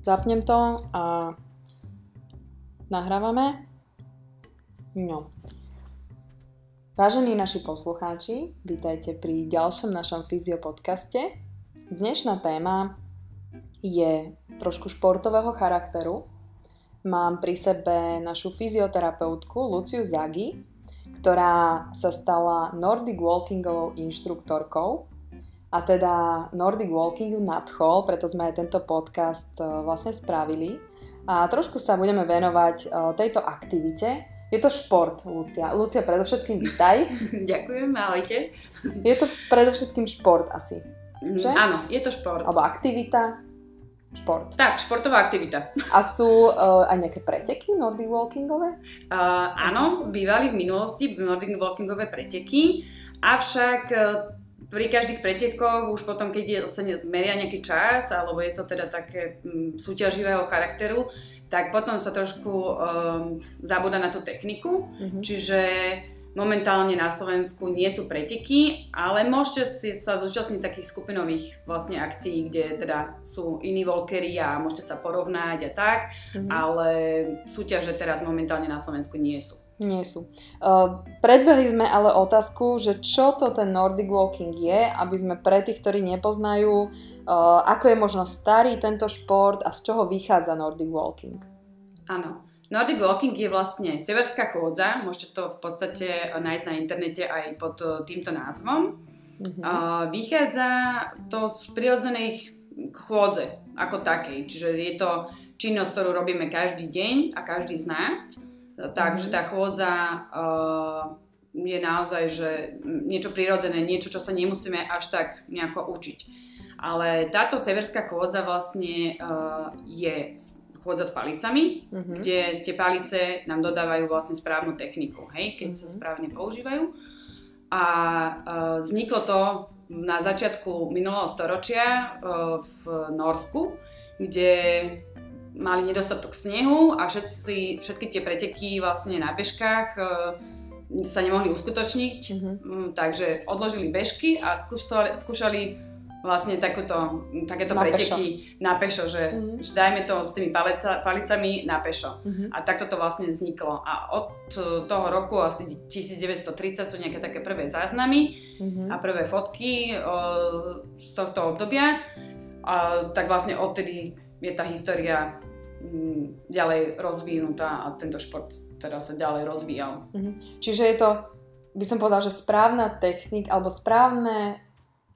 Zapnem to a nahrávame. No. Vážení naši poslucháči, vítajte pri ďalšom našom fyziopodcaste. Dnešná téma je trošku športového charakteru. Mám pri sebe našu fyzioterapeutku Luciu Zagi, ktorá sa stala Nordic Walkingovou inštruktorkou a teda Nordic Walkingu nadchol, preto sme aj tento podcast e, vlastne spravili. A trošku sa budeme venovať e, tejto aktivite. Je to šport, Lucia. Lucia, predovšetkým vítaj. Ďakujem, ahojte. Je to predovšetkým šport asi, mm, že? Áno, je to šport. Alebo aktivita, šport. Tak, športová aktivita. A sú uh, aj nejaké preteky Nordic Walkingové? Uh, áno, bývali v minulosti Nordic Walkingové preteky, avšak pri každých pretekoch, už potom, keď sa meria nejaký čas, alebo je to teda také m, mm, súťaživého charakteru, tak potom sa trošku um, zabúda na tú techniku. Mm-hmm. Čiže momentálne na Slovensku nie sú preteky, ale môžete si sa zúčastniť takých skupinových vlastne akcií, kde teda sú iní volkery a môžete sa porovnať a tak, mm-hmm. ale súťaže teraz momentálne na Slovensku nie sú. Nie sú. Uh, predbehli sme ale otázku, že čo to ten Nordic Walking je, aby sme pre tých, ktorí nepoznajú, uh, ako je možno starý tento šport a z čoho vychádza Nordic Walking. Áno. Nordic Walking je vlastne severská chôdza, môžete to v podstate nájsť na internete aj pod týmto názvom. Mm-hmm. Uh, vychádza to z prirodzenej chôdze ako takej, čiže je to činnosť, ktorú robíme každý deň a každý z nás. Takže mhm. tá chôdza uh, je naozaj, že niečo prirodzené, niečo, čo sa nemusíme až tak nejako učiť. Ale táto severská chôdza vlastne uh, je chôdza s palicami, uh-huh. kde tie palice nám dodávajú vlastne správnu techniku, hej, keď uh-huh. sa mhm. správne používajú. A uh, vzniklo to na začiatku minulého storočia uh, v Norsku, kde mali nedostatok snehu a všetci, všetky tie preteky vlastne na bežkách e, sa nemohli uskutočniť, mm-hmm. takže odložili bežky a skúšali, skúšali vlastne takúto, takéto na preteky pešo. na pešo, že, mm-hmm. že dajme to s tými palica, palicami na pešo. Mm-hmm. A takto to vlastne vzniklo. A od toho roku asi 1930 sú nejaké také prvé záznamy mm-hmm. a prvé fotky o, z tohto obdobia. A, tak vlastne odtedy je tá história mm, ďalej rozvinutá a tento šport teda sa ďalej rozvíjal. Mm-hmm. Čiže je to, by som povedala, že správna technika alebo správne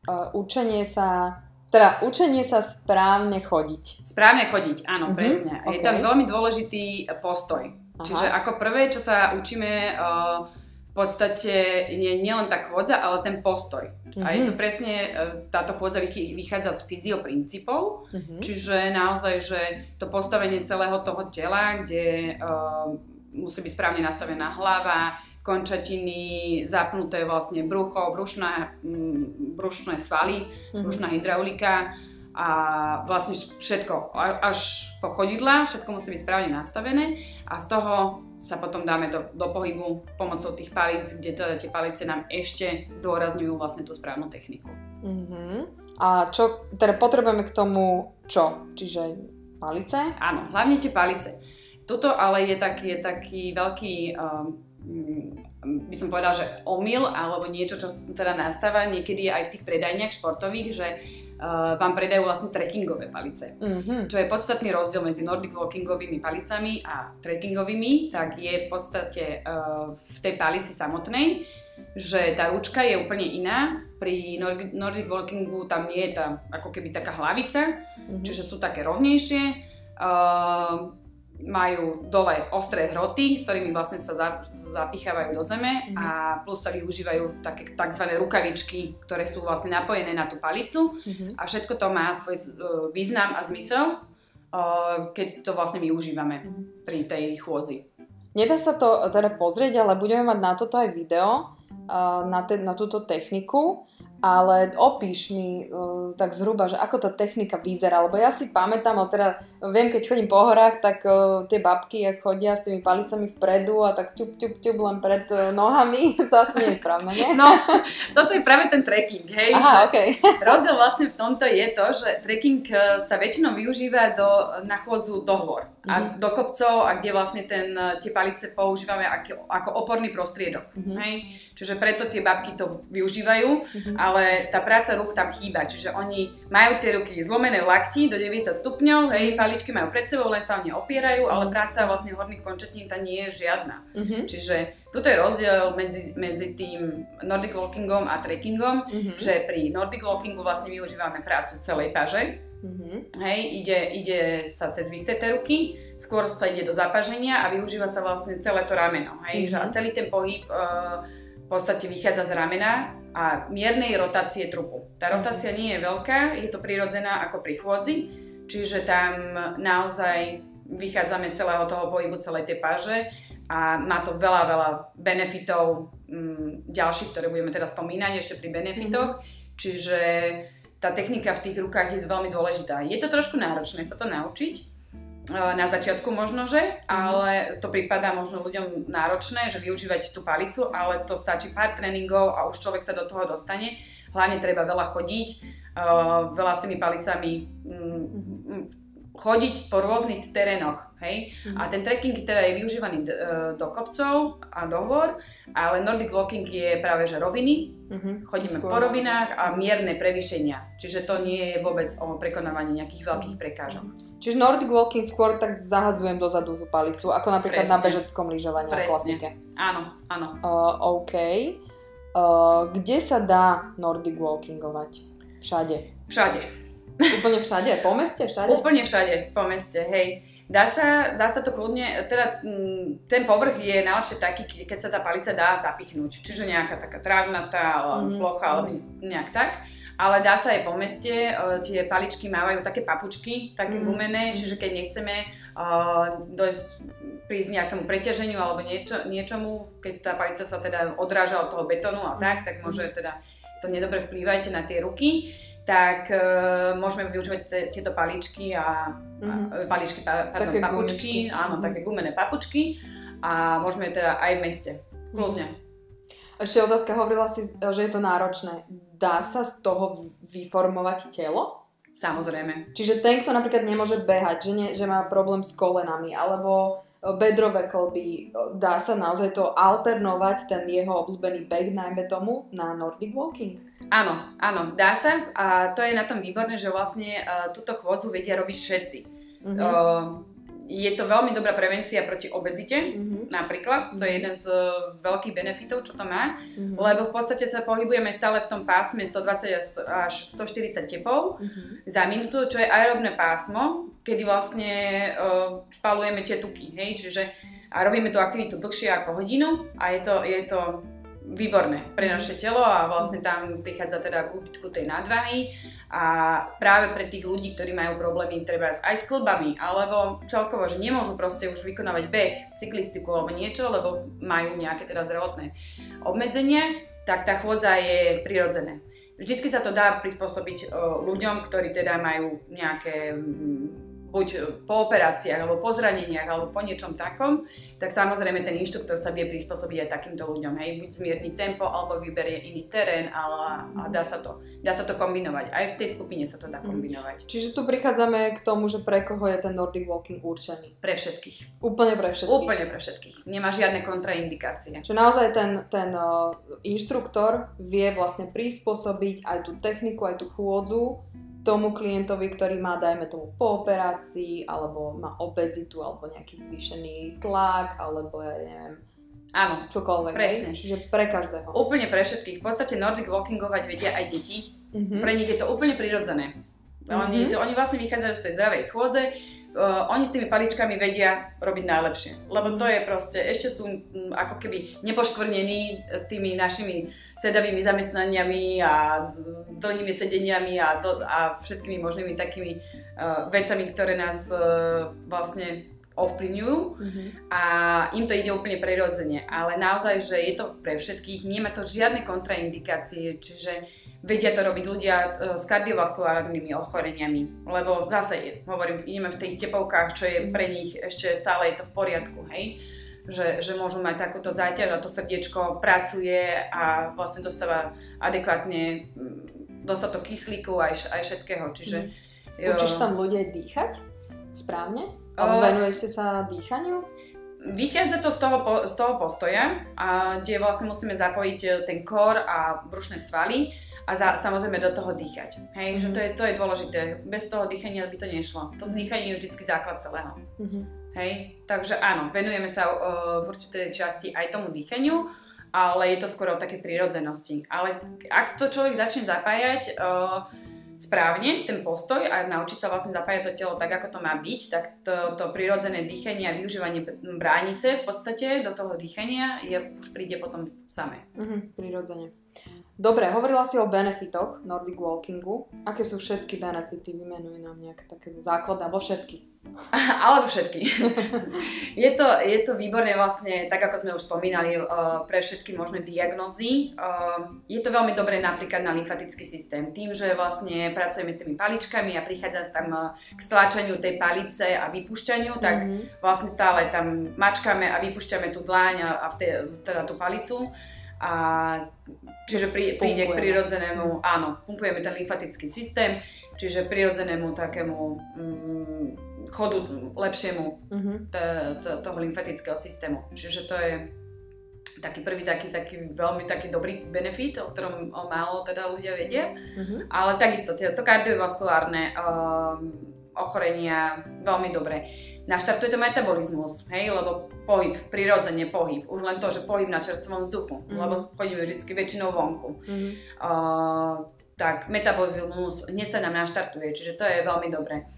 uh, učenie sa teda učenie sa správne chodiť. Správne chodiť, áno, mm-hmm. presne. Okay. Je tam veľmi dôležitý postoj. Aha. Čiže ako prvé, čo sa učíme uh, podstate je nielen tá chôdza, ale ten postoj. Mm-hmm. A je to mhm. presne, e, táto chôdza vychádza z fyzioprincípov, mm-hmm. čiže naozaj, že to postavenie celého toho tela, kde uh, musí byť správne nastavená hlava, končatiny, zapnuté vlastne brucho, brušná, brušné svaly, mm-hmm. brušná hydraulika a vlastne všetko, až po chodidla, všetko musí byť správne nastavené a z toho sa potom dáme do, do pohybu pomocou tých palíc, kde teda tie palice nám ešte zdôrazňujú vlastne tú správnu techniku. Uh-huh. A čo, teda potrebujeme k tomu čo? Čiže palice? Áno, hlavne tie palice. Toto ale je taký, je taký veľký, um, by som povedala, že omyl, alebo niečo, čo teda nastáva niekedy aj v tých predajniach športových, že uh, vám predajú vlastne trekkingové palice. Mm-hmm. Čo je podstatný rozdiel medzi Nordic walkingovými palicami a trekkingovými, tak je v podstate uh, v tej palici samotnej, že tá ručka je úplne iná. Pri Nordic walkingu tam nie je tá ako keby taká hlavica, mm-hmm. čiže sú také rovnejšie. Uh, majú dole ostré hroty, s ktorými vlastne sa zapichávajú do zeme mm-hmm. a plus sa využívajú také tzv. rukavičky, ktoré sú vlastne napojené na tú palicu mm-hmm. a všetko to má svoj e, význam a zmysel, e, keď to vlastne využívame mm-hmm. pri tej chôdzi. Nedá sa to teda pozrieť, ale budeme mať na toto aj video, e, na, te, na túto techniku ale opíš mi uh, tak zhruba, že ako tá technika vyzerá, lebo ja si pamätám, ale teda viem, keď chodím po horách, tak uh, tie babky, ak chodia s tými palicami vpredu a tak ťup, ťup, ťup len pred uh, nohami, to asi nie je správne, nie? No, toto je práve ten trekking, hej? Aha, okay. rozdiel vlastne v tomto je to, že trekking sa väčšinou využíva do, na chôdzu do hôr mm-hmm. a mhm. do kopcov a kde vlastne ten, tie palice používame ako, ako oporný prostriedok, mm-hmm. hej? Čiže preto tie babky to využívajú, mm-hmm. Ale tá práca rúk tam chýba. Čiže oni majú tie ruky zlomené lakti do 90 stupňov, hej, paličky majú pred sebou, len sa o ne opierajú, ale mhm. práca vlastne horných končetín tam nie je žiadna. Mm-hmm. Čiže toto je rozdiel medzi, medzi tým Nordic walkingom a trekkingom, mm-hmm. že pri Nordic walkingu vlastne využívame prácu celej paže, Mm-hmm. Hej, ide, ide sa cez vysteté ruky, skôr sa ide do zapaženia a využíva sa vlastne celé to rameno. Hej, mm-hmm. že a celý ten pohyb uh, v podstate vychádza z ramena a miernej rotácie trupu. Tá rotácia nie je veľká, je to prirodzená ako pri chôdzi, čiže tam naozaj vychádzame celého toho pohybu, celej tej páže a má to veľa, veľa benefitov mm, ďalších, ktoré budeme teraz spomínať ešte pri benefitoch. Mm-hmm. Čiže tá technika v tých rukách je veľmi dôležitá. Je to trošku náročné sa to naučiť, na začiatku možno, že, ale to prípada možno ľuďom náročné, že využívať tú palicu, ale to stačí pár tréningov a už človek sa do toho dostane. Hlavne treba veľa chodiť, veľa s tými palicami mm, chodiť po rôznych terénoch, hej. Mm-hmm. A ten trekking teda je využívaný do, e, do kopcov a do hôr, ale Nordic walking je práve že roviny, mm-hmm. chodíme Skôr. po rovinách a mierne prevýšenia, čiže to nie je vôbec o prekonávaní nejakých veľkých prekážok. Čiže Nordic walking skôr tak zahadzujem dozadu tú palicu, ako napríklad Presne. na bežeckom lyžovaní a klasike. Áno, áno. Uh, OK. Uh, kde sa dá Nordic walkingovať? Všade. Všade. Úplne všade? Po meste? Všade? Úplne všade, po meste, hej. Dá sa, dá sa to kľudne, teda mm, ten povrch je najlepšie taký, keď sa tá palica dá zapichnúť. Čiže nejaká taká trávnatá mm-hmm. plocha, alebo nejak tak ale dá sa aj po meste, uh, tie paličky mávajú také papučky, také mm. gumené, čiže keď nechceme uh, dojsť, prísť nejakému preťaženiu alebo niečo, niečomu, keď tá palica sa teda odráža od toho betónu a tak, tak môže mhm. teda to nedobre vplývajte na tie ruky tak uh, môžeme využívať t- tieto paličky a, mm-hmm. a paličky, pa, pardon, také papučky, gumičky. áno, mm-hmm. také gumené papučky a môžeme teda aj v meste, kľudne. Ešte otázka, hovorila si, že je to náročné dá sa z toho vyformovať telo? Samozrejme. Čiže ten, kto napríklad nemôže behať, že, nie, že má problém s kolenami, alebo bedrové kolby, dá sa naozaj to alternovať, ten jeho obľúbený beh, najmä tomu, na Nordic Walking? Áno, áno, dá sa a to je na tom výborné, že vlastne uh, túto chôdzu vedia robiť všetci. Mm-hmm. Uh, je to veľmi dobrá prevencia proti obezite, mm-hmm. Napríklad. To je mhm. jeden z uh, veľkých benefitov, čo to má, mm-hmm. lebo v podstate sa pohybujeme stále v tom pásme 120 až 140 tepov mm-hmm. za minútu, čo je aerobné pásmo, kedy vlastne uh, spalujeme tie tuky, hej, čiže a robíme tú aktivitu dlhšie ako hodinu a je to, je to výborné pre naše telo a vlastne tam prichádza teda k tej nadváhy a práve pre tých ľudí, ktorí majú problémy treba aj s klbami alebo celkovo, že nemôžu proste už vykonávať beh, cyklistiku alebo niečo, lebo majú nejaké teda zdravotné obmedzenia, tak tá chôdza je prirodzené. Vždycky sa to dá prispôsobiť ľuďom, ktorí teda majú nejaké buď po operáciách, alebo po zraneniach, alebo po niečom takom, tak samozrejme ten inštruktor sa vie prispôsobiť aj takýmto ľuďom, hej, buď zmierni tempo, alebo vyberie iný terén, ale a dá sa to, dá sa to kombinovať. Aj v tej skupine sa to dá mhm. kombinovať. Čiže tu prichádzame k tomu, že pre koho je ten Nordic Walking určený? Pre všetkých. Úplne pre všetkých? Úplne pre všetkých. Nemá žiadne kontraindikácie. Čiže naozaj ten, ten uh, inštruktor vie vlastne prispôsobiť aj tú techniku, aj tú chôdzu tomu klientovi, ktorý má, dajme tomu, po operácii, alebo má obezitu, alebo nejaký zvýšený tlak, alebo ja neviem, Áno, čokoľvek. Presne. Ne? Čiže pre každého. Úplne pre všetkých. V podstate Nordic walkingovať vedia aj deti. Mm-hmm. Pre nich je to úplne prirodzené. Mm-hmm. Oni, to, oni vlastne vychádzajú z tej zdravej chôdze, uh, oni s tými paličkami vedia robiť najlepšie. Lebo to je proste, ešte sú um, ako keby nepoškvrnení tými našimi sedavými zamestnaniami a dlhými sedeniami a, to, a všetkými možnými takými uh, vecami, ktoré nás uh, vlastne ovplyvňujú mm-hmm. a im to ide úplne prirodzene. Ale naozaj, že je to pre všetkých, nemá to žiadne kontraindikácie, čiže vedia to robiť ľudia e, s kardiovaskulárnymi ochoreniami, lebo zase, hovorím, ideme v tých tepovkách, čo je pre nich ešte stále je to v poriadku, hej že, že môžu mať takúto záťaž a to srdiečko pracuje a vlastne dostáva adekvátne mm, dostatok kyslíku aj, aj všetkého. Čiže, mm. Učíš tam ľudia dýchať správne? Alebo venuješ sa dýchaniu? Vychádza to z toho, z toho postoja, a, kde vlastne musíme zapojiť e, ten kor a brušné svaly a za, samozrejme do toho dýchať. Hej, mm-hmm. že to je, to je dôležité. Bez toho dýchania by to nešlo. To dýchanie je vždycky základ celého. Mm-hmm. Hej, takže áno, venujeme sa uh, v určitej časti aj tomu dýchaniu, ale je to skôr o také prírodzenosti. Ale ak to človek začne zapájať uh, správne, ten postoj a naučiť sa vlastne zapájať to telo tak, ako to má byť, tak to, to prírodzené dýchanie a využívanie bránice v podstate do toho dýchania je, už príde potom samé. Mhm, prirodzene. Dobre, hovorila si o benefitoch Nordic Walkingu. Aké sú všetky benefity? Vymenuj nám nejaké také základy, alebo všetky. Alebo všetky. je, to, je to výborné vlastne, tak ako sme už spomínali, uh, pre všetky možné diagnózy. Uh, je to veľmi dobré napríklad na lymfatický systém. Tým, že vlastne pracujeme s tými paličkami a prichádza tam uh, k stlačaniu tej palice a vypúšťaniu, tak mm-hmm. vlastne stále tam mačkáme a vypúšťame tú dláň a, a teda tú palicu a čiže prí, príde k prirodzenému, áno, pumpujeme ten lymfatický systém, čiže prirodzenému takému mm, chodu lepšiemu mm-hmm. t- t- toho lymfatického systému. Čiže to je taký prvý taký, taký veľmi taký dobrý benefit, o ktorom málo teda ľudia vedia. Mm-hmm. Ale takisto to kardiovaskulárne um, ochorenia veľmi dobre naštartuje to metabolizmus, hej, lebo pohyb, prirodzene pohyb, už len to, že pohyb na čerstvom vzduchu, mm-hmm. lebo chodíme vždy väčšinou vonku. Mm-hmm. Uh, tak metabolizmus hneď sa nám naštartuje, čiže to je veľmi dobré.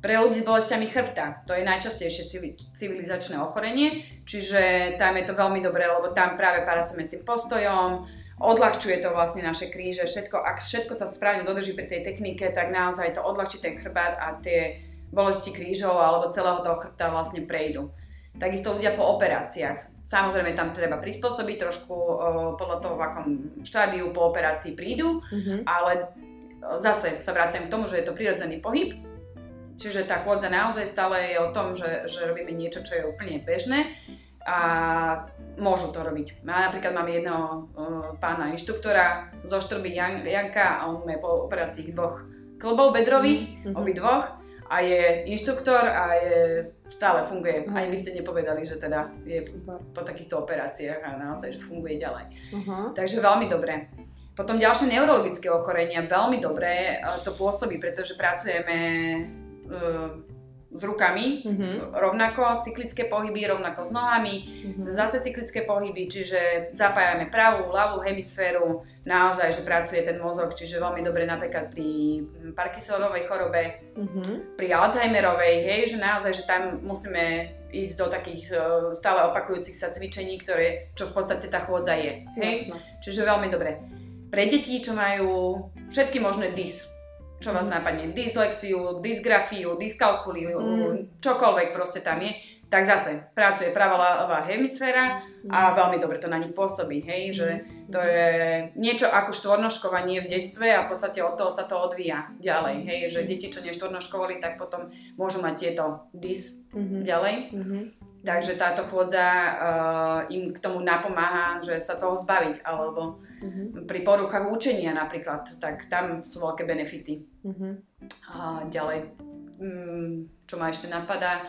Pre ľudí s bolestiami chrbta, to je najčastejšie civilizačné ochorenie, čiže tam je to veľmi dobré, lebo tam práve pracujeme s tým postojom, odľahčuje to vlastne naše kríže, všetko, ak všetko sa správne dodrží pri tej technike, tak naozaj to odľahčí ten chrbát a tie bolesti krížov alebo celého toho chrbta vlastne prejdú. Takisto ľudia po operáciách. Samozrejme tam treba prispôsobiť trošku o, podľa toho, v akom štádiu po operácii prídu, mm-hmm. ale zase sa vraciam k tomu, že je to prirodzený pohyb, čiže tá chôdza naozaj stále je o tom, že, že robíme niečo, čo je úplne bežné a môžu to robiť. Ja napríklad mám jedného uh, pána inštruktora zo Štrby Jan, Janka a on má po operácii dvoch klbov bedrových, mm-hmm. obi dvoch a je inštruktor a je, stále funguje. Uh-huh. Ani by ste nepovedali, že teda je Super. po takýchto operáciách a naozaj, že funguje ďalej. Uh-huh. Takže veľmi dobré. Potom ďalšie neurologické ochorenia, veľmi dobré to pôsobí, pretože pracujeme uh, s rukami, mm-hmm. rovnako cyklické pohyby, rovnako s nohami, mm-hmm. zase cyklické pohyby, čiže zapájame pravú, ľavú hemisféru, naozaj, že pracuje ten mozog, čiže veľmi dobre napríklad pri Parkinsonovej chorobe, mm-hmm. pri Alzheimerovej, hej, že naozaj, že tam musíme ísť do takých uh, stále opakujúcich sa cvičení, ktoré, čo v podstate tá chôdza je, hej, Jasne. čiže veľmi dobre. Pre deti, čo majú všetky možné dys, čo vás napadne, dyslexiu, dysgrafiu, dyskalkuliu, mm. čokoľvek proste tam je, tak zase pracuje pravá hemisféra a mm. veľmi dobre to na nich pôsobí, hej, že to je niečo ako štvornoškovanie v detstve a v podstate od toho sa to odvíja ďalej, hej, že deti, čo neštvornoškovali, tak potom môžu mať tieto dys mm-hmm. ďalej. Mm-hmm. Takže táto chôdza uh, im k tomu napomáha, že sa toho zbaviť, alebo uh-huh. pri poruchách učenia napríklad, tak tam sú veľké benefity. Uh-huh. A ďalej, um, čo ma ešte napadá,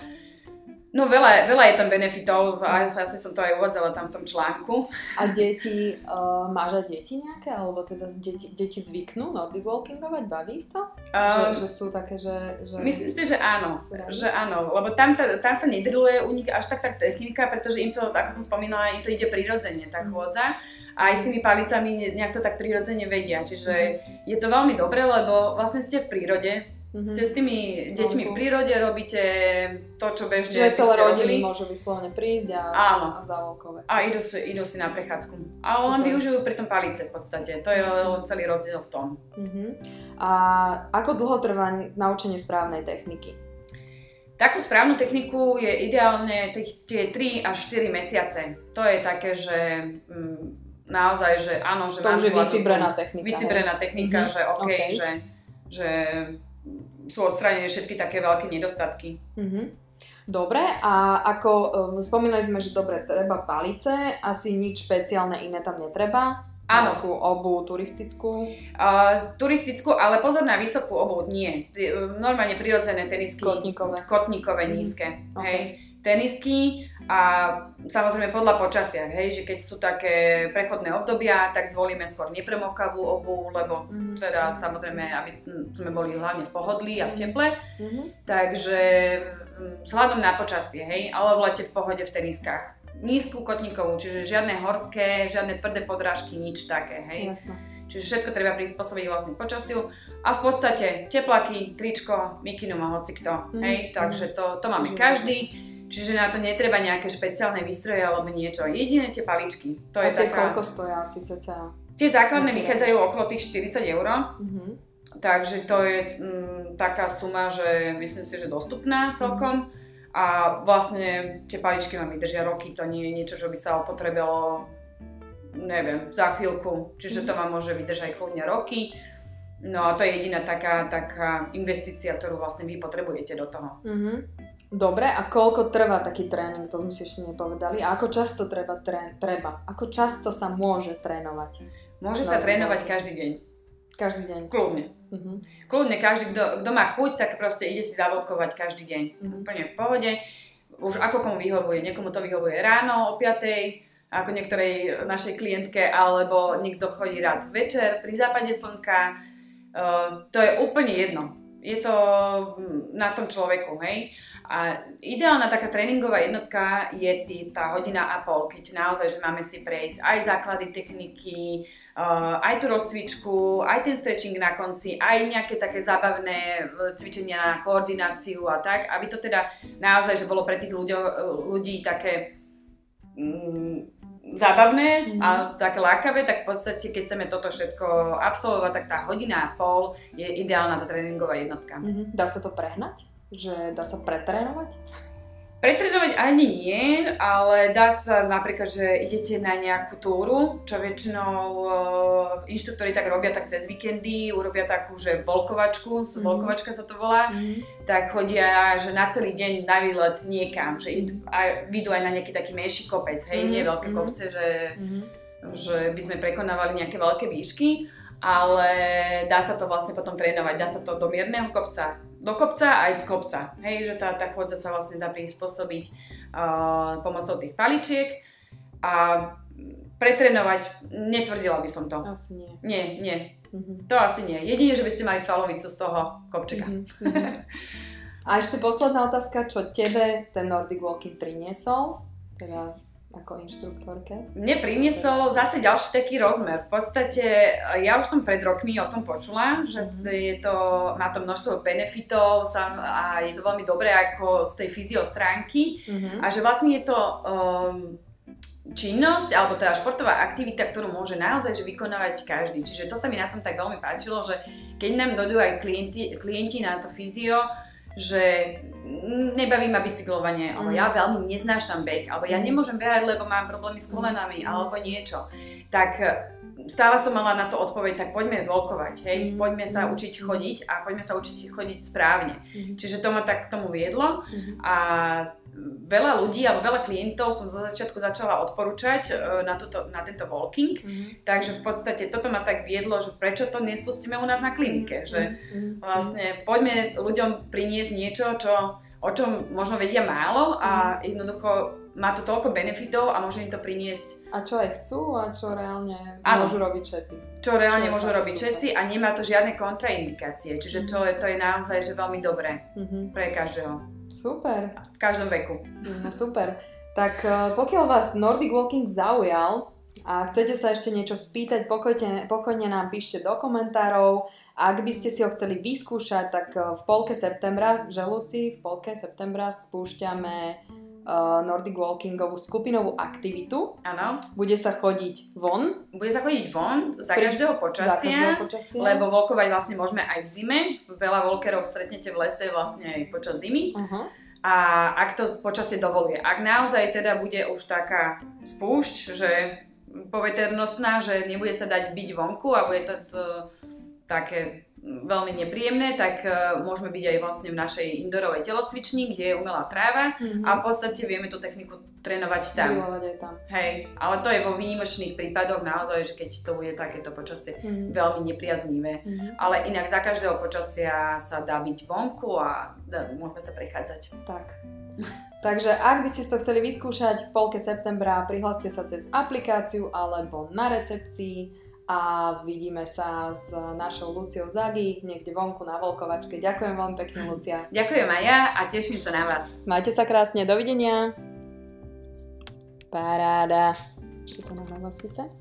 No veľa, veľa je tam benefitov, a asi som to aj uvádzala tam v tom článku. A deti, uh, máš aj deti nejaké? Alebo teda deti, deti zvyknú Nordic walkingovať? Baví ich to? Um, že, že sú také, že... že myslím si, že áno. Že áno, lebo tam, tam sa nedriluje u nich až tak tá technika, pretože im to, ako som spomínala, im to ide prirodzene, tá mhm. chôdza. A aj s tými palicami nejak to tak prirodzene vedia. Čiže je to veľmi dobré, lebo vlastne ste v prírode, Mm-hmm. Ste s tými deťmi v prírode, robíte to, čo bežne Že celé rodiny môžu vyslovene prísť a, Áno. a zavolkovať. A idú si, idú si na prechádzku. A len využijú pri tom palice v podstate. To je Jasne. celý rozdiel v tom. Mm-hmm. A ako dlho trvá naučenie správnej techniky? Takú správnu techniku je ideálne tých, tie 3 až 4 mesiace. To je také, že mm, naozaj, že áno, že To už je vycibrená technika. Vycibrená technika, Mhm. že OK, OK. Že, že sú odstranené všetky také veľké nedostatky. Mhm. Dobre, a ako e, spomínali sme, že dobre, treba palice, asi nič špeciálne iné tam netreba. Áno. Nejakú obu turistickú. Uh, turistickú, ale pozor na vysokú obuv, nie. Normálne prirodzené tenisky. Kotníkové. Kotníkové Mhm. nízke. Ok. Hej. Tenisky a samozrejme podľa počasia, hej, že keď sú také prechodné obdobia, tak zvolíme skôr nepremokavú obuv, lebo Mhm. teda samozrejme, aby sme boli hlavne v pohodlí a v teple. Mhm. Takže mm, vzhľadom na počasie, hej, ale v lete v pohode v teniskách. Nízku kotníkovú, čiže žiadne horské, žiadne tvrdé podrážky, nič také, hej. Jasné. Čiže všetko treba prispôsobiť vlastne počasiu a v podstate teplaky, tričko, mikinu má hocikto, Mhm. hej, takže to, to máme každý, čiže na to netreba nejaké špeciálne výstroje alebo niečo, jediné tie paličky, to a je tie taká, koľko stoja asi cca? tie základné vychádzajú okolo tých 40 eur, Mhm. takže to je mm, taká suma, že myslím si, že dostupná celkom a vlastne tie paličky vám vydržia roky, to nie je niečo, čo by sa opotrebilo neviem, za chvíľku, čiže to vám môže vydržať kľudne roky. No a to je jediná taká, taká investícia, ktorú vlastne vy potrebujete do toho. Mhm. Dobre, a koľko trvá taký tréning, to sme si ešte nepovedali. A ako často treba, tré- treba? Ako často sa môže trénovať? Môže sa no. trénovať každý deň, Každý deň. kľudne. Mhm. Kľudne každý, kto, kto má chuť, tak proste ide si zavodkovať každý deň. Mhm. Úplne v pohode. Už ako komu vyhovuje. Niekomu to vyhovuje ráno o 5 ako niektorej našej klientke, alebo niekto chodí rád večer pri západe slnka. Uh, to je úplne jedno. Je to mm, na tom človeku, hej. A ideálna taká tréningová jednotka je tý, tá hodina a pol, keď naozaj, že máme si prejsť aj základy techniky, uh, aj tú rozcvičku, aj ten stretching na konci, aj nejaké také zábavné uh, cvičenia na koordináciu a tak, aby to teda naozaj, že bolo pre tých ľuďo, ľudí také mm, zábavné Mhm. a také lákavé, tak v podstate, keď chceme toto všetko absolvovať, tak tá hodina a pol je ideálna tá tréningová jednotka. Mhm. Dá sa to prehnať? Že dá sa pretrénovať? Pretrénovať ani nie, ale dá sa napríklad, že idete na nejakú túru, čo väčšinou uh, inštruktori tak robia tak cez víkendy, urobia takú, že bolkovačku, Mhm. bolkovačka sa to volá, tak chodia, že na celý deň na výlet niekam, že idú, a idú aj na nejaký taký menší kopec, hej, Mhm, nie veľké mhm. kopce, že, Mhm. že by sme prekonávali nejaké veľké výšky, ale dá sa to vlastne potom trénovať, dá sa to do mierneho kopca, do kopca aj z kopca, hej, že tá, tá chôdza sa vlastne dá prispôsobiť uh, pomocou tých paličiek a pretrénovať, netvrdila by som to. Asi nie. Nie, nie, Mhm. to asi nie. Jedine, že by ste mali svalovicu z toho kopčeka. Mhm. Mhm. A ešte posledná otázka, čo tebe ten Nordic Walking priniesol? Teda ako inštruktorke? Mne priniesol zase ďalší taký rozmer. V podstate ja už som pred rokmi o tom počula, že Mhm. je to, má to množstvo benefitov sam, a je to veľmi dobré ako z tej fyzio stránky Mhm. a že vlastne je to um, činnosť alebo teda športová aktivita, ktorú môže naozaj že vykonávať každý. Čiže to sa mi na tom tak veľmi páčilo, že keď nám dojdú aj klienti, klienti na to fyzio, že mm, nebaví ma bicyklovanie, alebo Mhm. ja veľmi neznášam beh, alebo ja Mhm. nemôžem behať, lebo mám problémy s Mhm. kolenami, alebo niečo. Tak e, stále som mala na to odpoveď, tak poďme volkovať, hej, Mhm. poďme sa Mhm. učiť chodiť a poďme sa učiť chodiť správne. Mhm. Čiže to ma tak k tomu viedlo Mhm. a veľa ľudí alebo veľa klientov som zo začiatku začala odporúčať e, na, toto, na tento walking, Mhm. takže v podstate toto ma tak viedlo, že prečo to nespustíme u nás na klinike, že Mhm. vlastne poďme ľuďom priniesť niečo, čo, o čom možno vedia málo a jednoducho má to toľko benefitov a môže im to priniesť, A čo aj chcú a čo reálne Áno. môžu robiť všetci. čo reálne Čo môžu robiť všetci a nemá to žiadne kontraindikácie, čiže to, je- to je naozaj že veľmi dobré Mhm. pre každého, Super. v každom veku. No super. Tak eh, pokiaľ vás Nordic Walking zaujal a chcete sa ešte niečo spýtať, pokojne, pokojne nám píšte do komentárov. Ak by ste si ho chceli vyskúšať, tak eh, v polke septembra, v Želúci, v polke septembra spúšťame Nordic Walkingovú skupinovú aktivitu. Áno, Bude sa chodiť von bude sa chodiť von za Pri- každého za počasia. každého počasia. Lebo volkovať vlastne môžeme aj v zime. Veľa volkerov stretnete v lese vlastne aj počas zimy. Aha. a ak to počasie dovoluje. Ak naozaj teda bude už taká spúšť, že poveternostná, že nebude sa dať byť vonku a bude to, to také veľmi nepríjemné, tak uh, môžeme byť aj vlastne v našej indorovej telocvični, kde je umelá tráva mm-hmm. a v podstate vieme tú techniku trénovať tam. aj tam. Hej, ale to je vo výnimočných prípadoch naozaj, že keď to bude takéto počasie mm-hmm. veľmi nepriaznivé. Mm-hmm. Ale inak za každého počasia sa dá byť vonku a dá, môžeme sa prechádzať. Tak. Takže ak by ste to chceli vyskúšať v polke septembra, prihláste sa cez aplikáciu alebo na recepcii a vidíme sa s našou Luciou Zagi niekde vonku na Volkovačke. Ďakujem veľmi pekne, Lucia. Ďakujem aj ja a teším sa na vás. Majte sa krásne, dovidenia. Paráda. Ešte to na síce.